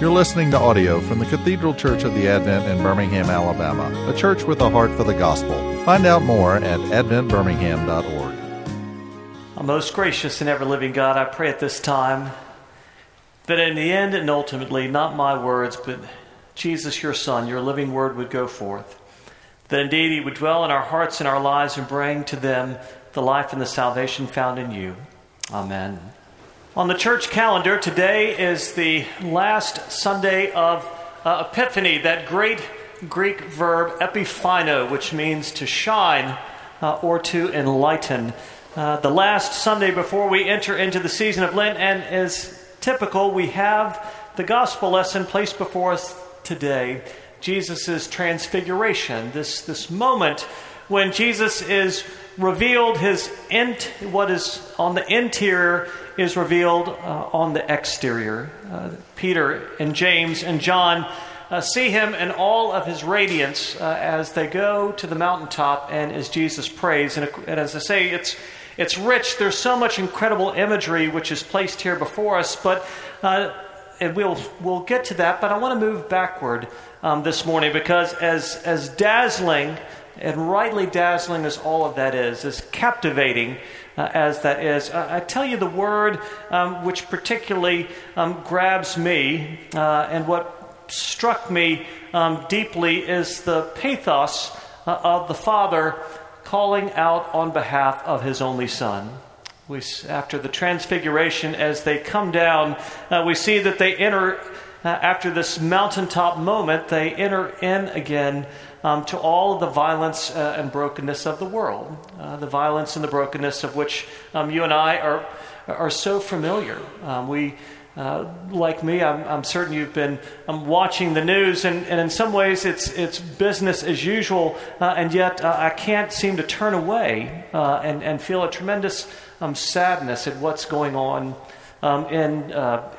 You're listening to audio from the Cathedral Church of the Advent in Birmingham, Alabama, a church with a heart for the gospel. Find out more at adventbirmingham.org. Our most gracious and ever living God, I pray at this time that in the end and ultimately, not my words, but Jesus, your Son, your living word would go forth. That indeed he would dwell in our hearts and our lives and bring to them the life and the salvation found in you. Amen. On the church calendar, today is the last Sunday of uh, Epiphany, that great Greek verb epiphaino, which means to shine uh, or to enlighten. Uh, the last Sunday before we enter into the season of Lent, and as typical, we have the gospel lesson placed before us today Jesus' transfiguration, this, this moment when Jesus is revealed, his int, what is on the interior is revealed uh, on the exterior. Uh, Peter and James and John uh, see him in all of his radiance uh, as they go to the mountaintop and as Jesus prays. And, and, as I say, it's, it's rich. There's so much incredible imagery which is placed here before us, but uh, and we'll, we'll get to that. But I want to move backward um, this morning because as, as dazzling and rightly dazzling as all of that is, as captivating uh, as that is, uh, I tell you the word um, which particularly um, grabs me uh, and what struck me um, deeply is the pathos uh, of the Father calling out on behalf of his only Son. We, after the transfiguration, as they come down, uh, we see that they enter, uh, after this mountaintop moment, they enter in again um, to all the violence uh, and brokenness of the world, uh, the violence and the brokenness of which um, you and I are, are so familiar. Um, we, uh, like me, I'm, I'm, certain you've been um, watching the news, and, and, in some ways it's, it's business as usual, uh, and yet uh, I can't seem to turn away uh, and, and feel a tremendous um, sadness at what's going on um, in,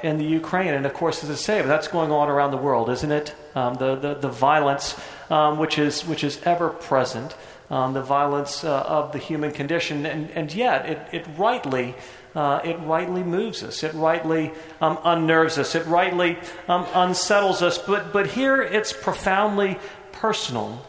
in the Ukraine. And of course, as I say, that's going on around the world, isn't it? Um, the, the, the, violence um, which, is, which is ever present, um, the violence uh, of the human condition. And, and yet, it, it rightly. Uh, it rightly moves us. It rightly um, unnerves us. It rightly um, unsettles us. But, but here it's profoundly personal.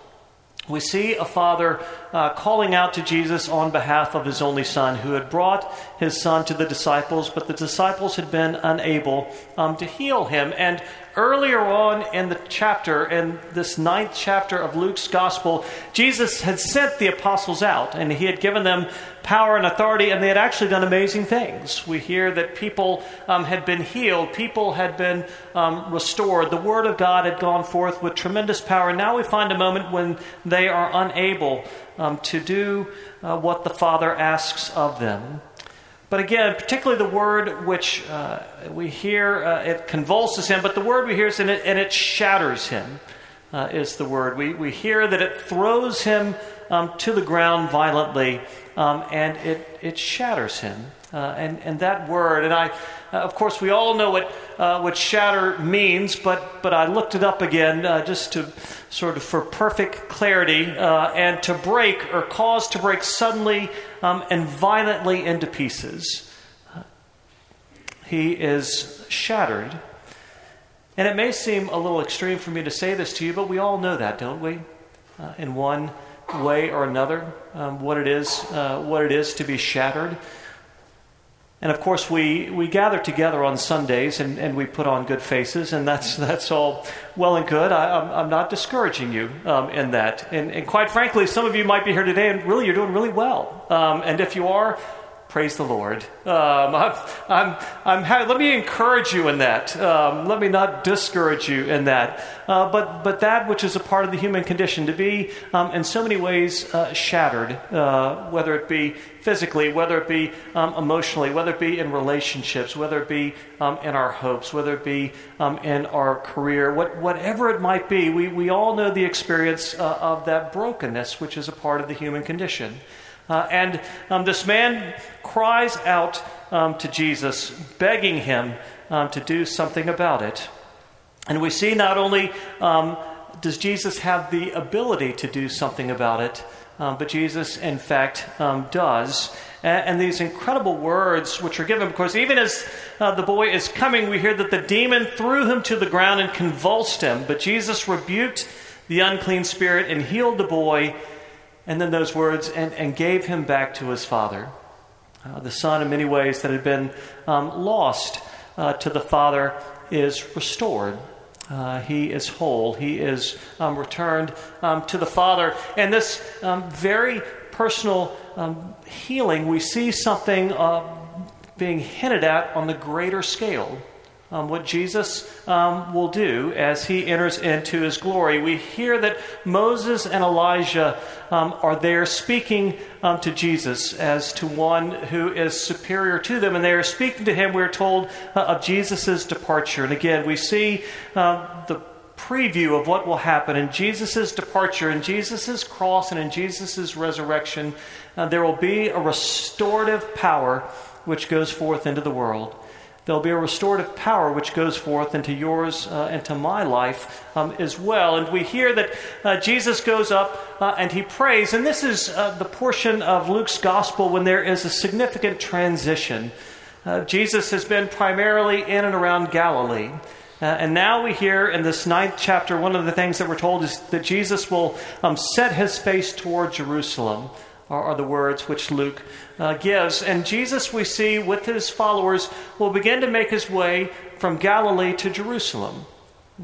We see a father uh, calling out to Jesus on behalf of his only son, who had brought his son to the disciples, but the disciples had been unable um, to heal him. And earlier on in the chapter, in this ninth chapter of Luke's gospel, Jesus had sent the apostles out, and he had given them power and authority, and they had actually done amazing things. We hear that people um, had been healed, people had been um, restored, the word of God had gone forth with tremendous power. And now we find a moment when they are unable um, to do uh, what the Father asks of them. But again, particularly the word which uh, we hear, uh, it convulses him, but the word we hear is in it, and it shatters him, uh, is the word. We, we hear that it throws him um, to the ground violently, um, and it, it shatters him. Uh, and, and that word, and I, uh, of course, we all know what, uh, what shatter means, but, but I looked it up again uh, just to sort of for perfect clarity. Uh, and to break or cause to break suddenly um, and violently into pieces. He is shattered. And it may seem a little extreme for me to say this to you, but we all know that, don't we? Uh, in one way or another, um, what it is, what it is to be shattered. And of course, we, we gather together on Sundays and, and we put on good faces, and that's, that's all well and good. I, am I'm, I'm not discouraging you um, in that. And, and, quite frankly, some of you might be here today and really you're doing really well. Um, and if you are, Praise the Lord. Um, I'm, I'm, I'm ha- let me encourage you in that. Um, let me not discourage you in that. Uh, but, but that which is a part of the human condition, to be um, in so many ways uh, shattered, uh, whether it be physically, whether it be um, emotionally, whether it be in relationships, whether it be um, in our hopes, whether it be um, in our career, what, whatever it might be, we, we all know the experience uh, of that brokenness, which is a part of the human condition. Uh, and um, this man cries out um, to Jesus, begging him um, to do something about it. And we see not only um, does Jesus have the ability to do something about it? Um, but Jesus, in fact, um, does. And, and, these incredible words which are given, because even as uh, the boy is coming, we hear that the demon threw him to the ground and convulsed him. But Jesus rebuked the unclean spirit and healed the boy. And then those words, and, and gave him back to his father. Uh, the son, in many ways, that had been um, lost uh, to the father, is restored. Uh, he is whole. He is um, returned um, to the Father. And this um, very personal um, healing, we see something uh, being hinted at on the greater scale um, what Jesus um, will do as he enters into his glory. We hear that Moses and Elijah um, are there speaking um, to Jesus as to one who is superior to them, and they are speaking to him, we're told, uh, of Jesus' departure. And again, we see um, the preview of what will happen in Jesus' departure, in Jesus' cross, and in Jesus' resurrection. Uh, there will be a restorative power which goes forth into the world. There'll be a restorative power which goes forth into yours uh, and to my life um, as well. And we hear that uh, Jesus goes up uh, and he prays. And this is uh, the portion of Luke's gospel when there is a significant transition. Uh, Jesus has been primarily in and around Galilee. Uh, and now we hear in this ninth chapter, one of the things that we're told is that Jesus will um, set his face toward Jerusalem are, the words which Luke uh, gives. And Jesus, we see, with his followers, will begin to make his way from Galilee to Jerusalem.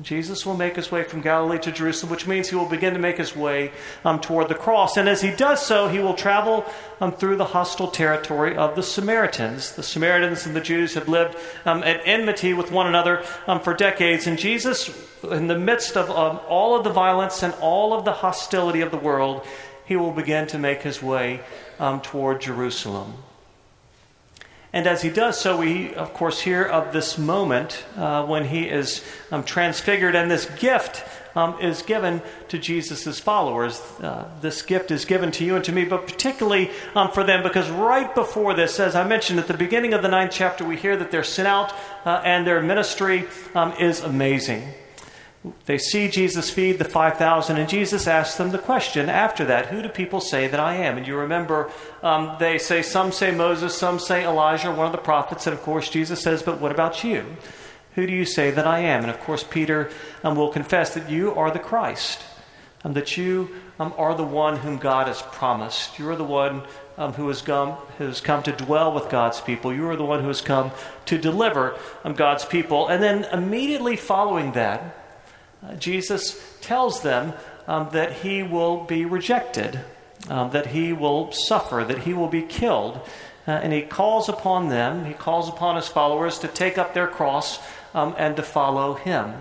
Jesus will make his way from Galilee to Jerusalem, which means he will begin to make his way um, toward the cross. And as he does so, he will travel um, through the hostile territory of the Samaritans. The Samaritans and the Jews had lived um, at enmity with one another um, for decades. And Jesus, in the midst of um, all of the violence and all of the hostility of the world, he will begin to make his way um, toward Jerusalem. And as he does so, we, of course, hear of this moment uh, when he is um, transfigured, and this gift um, is given to Jesus' followers. Uh, this gift is given to you and to me, but particularly um, for them, because right before this, as I mentioned at the beginning of the ninth chapter, we hear that they're sent out uh, and their ministry um, is amazing. They see Jesus feed the 5,000, and Jesus asks them the question after that Who do people say that I am? And you remember, um, they say, some say Moses, some say Elijah, one of the prophets. And of course, Jesus says, But what about you? Who do you say that I am? And of course, Peter um, will confess that you are the Christ, and that you um, are the one whom God has promised. You are the one um, who has come, has come to dwell with God's people. You are the one who has come to deliver um, God's people. And then immediately following that, uh, Jesus tells them um, that he will be rejected, um, that he will suffer, that he will be killed. Uh, and he calls upon them, he calls upon his followers to take up their cross um, and to follow him.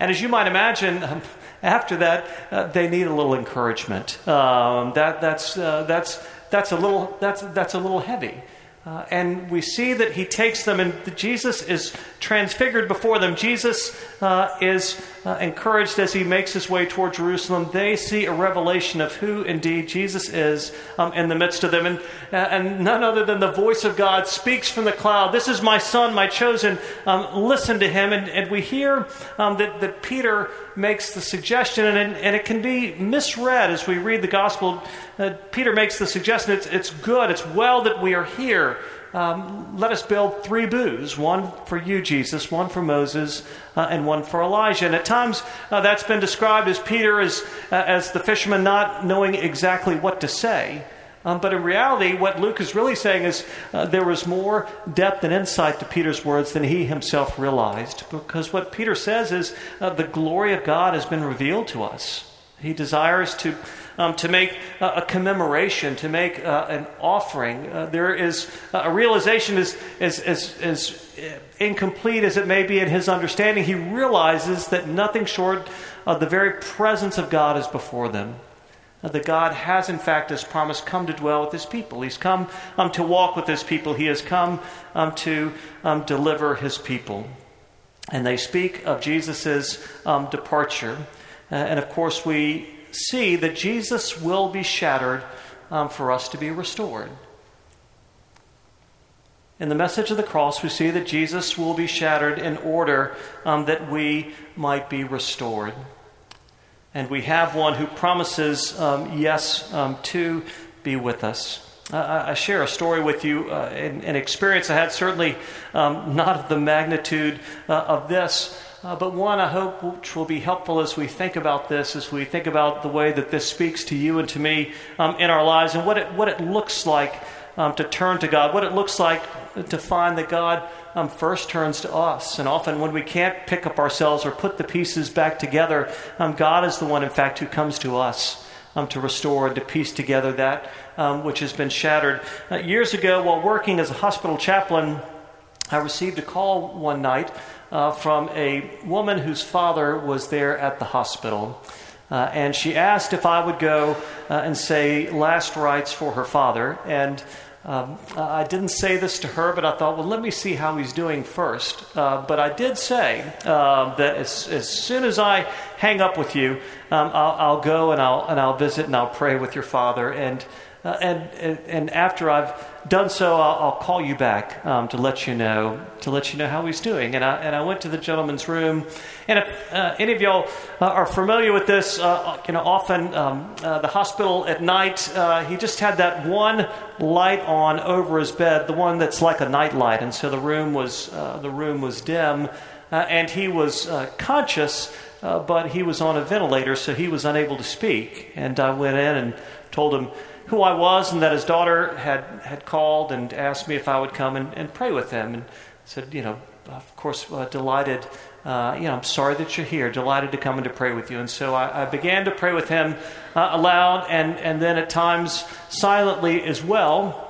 And as you might imagine, after that, uh, they need a little encouragement. Um, that, that's, uh, that's, that's, a little, that's, that's a little heavy. Uh, and we see that he takes them, and Jesus is transfigured before them. Jesus uh, is uh, encouraged as he makes his way toward Jerusalem. They see a revelation of who indeed Jesus is um, in the midst of them. And, uh, and none other than the voice of God speaks from the cloud This is my son, my chosen. Um, listen to him. And, and we hear um, that, that Peter makes the suggestion, and, and it can be misread as we read the gospel. Uh, Peter makes the suggestion it's, it's good, it's well that we are here. Um, let us build three booths one for you, Jesus, one for Moses, uh, and one for Elijah. And at times uh, that's been described as Peter as, uh, as the fisherman not knowing exactly what to say. Um, but in reality, what Luke is really saying is uh, there was more depth and insight to Peter's words than he himself realized. Because what Peter says is uh, the glory of God has been revealed to us. He desires to, um, to make a, commemoration, to make uh, an offering. Uh, there is a realization, as, as, as, as incomplete as it may be in his understanding, he realizes that nothing short of the very presence of God is before them that God has, in fact, as promised, come to dwell with his people. He's come um, to walk with his people. He has come um, to um, deliver his people. And they speak of Jesus' um, departure. Uh, and of course, we see that Jesus will be shattered um, for us to be restored. In the message of the cross, we see that Jesus will be shattered in order um, that we might be restored. And we have one who promises, um, yes, um, to be with us. Uh, I share a story with you, uh, an, an, experience I had, certainly um, not of the magnitude uh, of this, uh, but one I hope which will be helpful as we think about this, as we think about the way that this speaks to you and to me um, in our lives, and what it, what it looks like um, to turn to God, what it looks like to find that God um, first turns to us. And often, when we can't pick up ourselves or put the pieces back together, um, God is the one, in fact, who comes to us um, to restore and to piece together that um, which has been shattered. Uh, years ago, while working as a hospital chaplain, I received a call one night uh, from a woman whose father was there at the hospital. Uh, and she asked if I would go uh, and say last rites for her father. And um, I didn't say this to her, but I thought, well, let me see how he's doing first. Uh, but I did say uh, that as, as, soon as I hang up with you, um, I'll, I'll, go and I'll, and I'll visit and I'll pray with your father. And, uh, and, and after I've done so, I'll, I'll call you back um, to let you know to let you know how he's doing. And I and I went to the gentleman's room, and if uh, any of y'all uh, are familiar with this, uh, you know, often um, uh, the hospital at night, uh, he just had that one light on over his bed, the one that's like a night light, and so the room was the room was dim, and he was conscious. but he was on a ventilator, so he was unable to speak. And I went in and told him, who I was and that his daughter had, had called and asked me if I would come and, and pray with him. And said, you know, of course, uh, delighted. Uh, you know, I'm sorry that you're here. Delighted to come and to pray with you. And so I, I began to pray with him uh, aloud and, and then at times silently as well.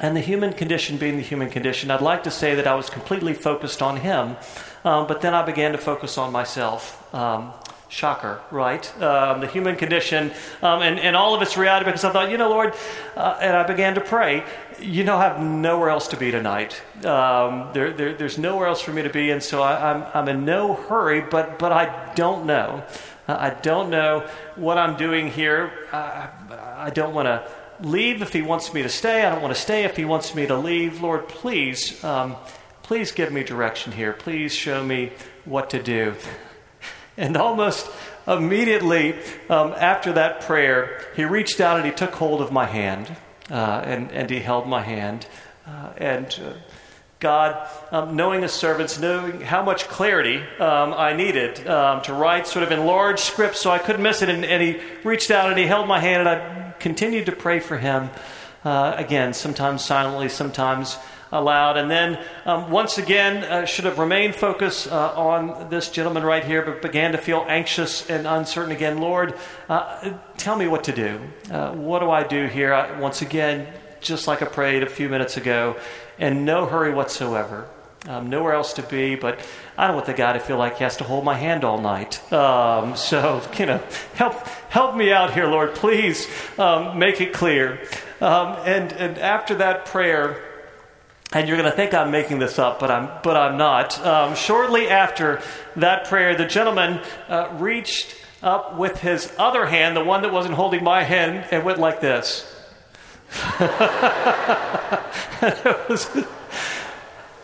And the human condition being the human condition, I'd like to say that I was completely focused on him. Um, but then I began to focus on myself. Um, Shocker, right? Um, the human condition um, and, and all of its reality because I thought, you know, Lord, uh, and I began to pray, you know, I have nowhere else to be tonight. Um, there, there, there's nowhere else for me to be, and so I, am I'm, I'm in no hurry, but, but I don't know. Uh, I don't know what I'm doing here. I, I don't want to leave if He wants me to stay. I don't want to stay if He wants me to leave. Lord, please, um, please give me direction here. Please show me what to do. And almost immediately um, after that prayer, he reached out and he took hold of my hand, uh, and, and he held my hand. Uh, and uh, God, um, knowing his servants, knowing how much clarity um, I needed um, to write sort of in large script so I couldn't miss it, and, and, he reached out and he held my hand, and I continued to pray for him. Uh, again, sometimes silently, sometimes aloud. And then um, once again, uh, should have remained focused uh, on this gentleman right here, but began to feel anxious and uncertain again. Lord, uh, tell me what to do. Uh, what do I do here? I, once again, just like I prayed a few minutes ago, in no hurry whatsoever. Um, nowhere else to be, but I don't want the guy to feel like he has to hold my hand all night. Um, so, you know, help help me out here, Lord. Please um, make it clear. Um, and and after that prayer, and you're going to think I'm making this up, but I'm, but I'm not. Um, shortly after that prayer, the gentleman uh, reached up with his other hand, the one that wasn't holding my hand, and went like this. was,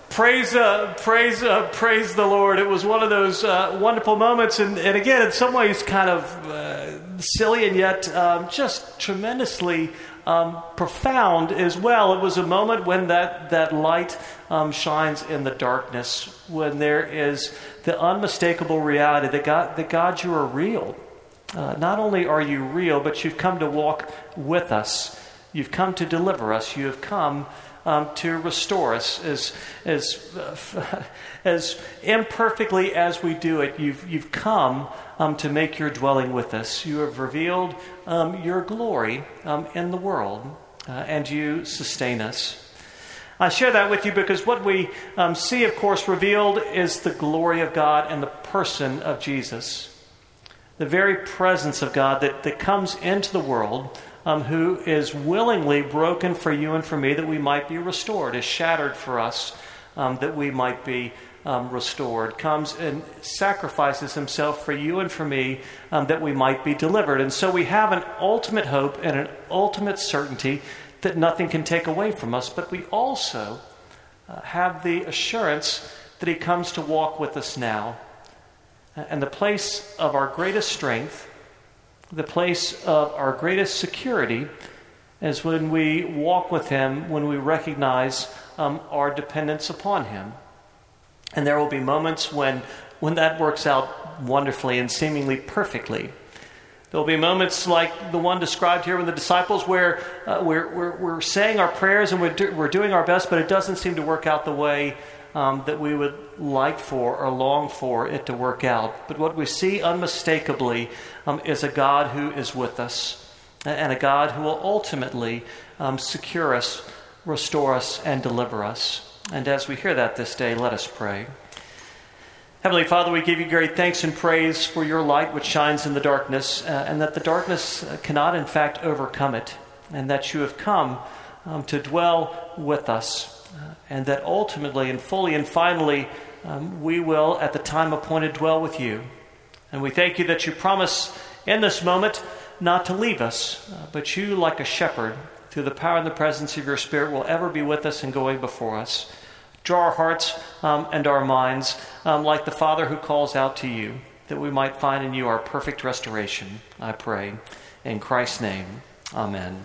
praise, uh, praise, uh, praise the Lord. It was one of those uh, wonderful moments, and, and, again, in some ways, kind of uh, silly and yet um, just tremendously um, profound as well. It was a moment when that, that light um, shines in the darkness, when there is the unmistakable reality that God, that God you are real. Uh, not only are you real, but you've come to walk with us. You've come to deliver us. You have come um, to restore us as, as, uh, as imperfectly as we do it. You've, you've come um, to make your dwelling with us. You have revealed um, your glory um, in the world, uh, and you sustain us. I share that with you because what we um, see, of course, revealed is the glory of God and the person of Jesus. The very presence of God that, that comes into the world, um, who is willingly broken for you and for me that we might be restored, is shattered for us um, that we might be um, restored, comes and sacrifices himself for you and for me um, that we might be delivered. And so we have an ultimate hope and an ultimate certainty that nothing can take away from us, but we also uh, have the assurance that he comes to walk with us now. And the place of our greatest strength The place of our greatest security is when we walk with Him, when we recognize um, our dependence upon Him. And there will be moments when, when that works out wonderfully and seemingly perfectly. There'll be moments like the one described here with the disciples where uh, we're, we're, we're, saying our prayers and we're, do, we're doing our best, but it doesn't seem to work out the way um, that we would like for or long for it to work out. But what we see unmistakably um, is a God who is with us and a God who will ultimately um, secure us, restore us, and deliver us. And as we hear that this day, let us pray. Heavenly Father, we give you great thanks and praise for your light which shines in the darkness, uh, and that the darkness uh, cannot, in fact, overcome it, and that you have come um, to dwell with us, uh, and that ultimately and fully and finally um, we will, at the time appointed, dwell with you. And we thank you that you promise in this moment not to leave us, uh, but you, like a shepherd, through the power and the presence of your Spirit, will ever be with us and going before us. Draw our hearts um, and our minds um, like the Father who calls out to you, that we might find in you our perfect restoration, I pray. In Christ's name, amen.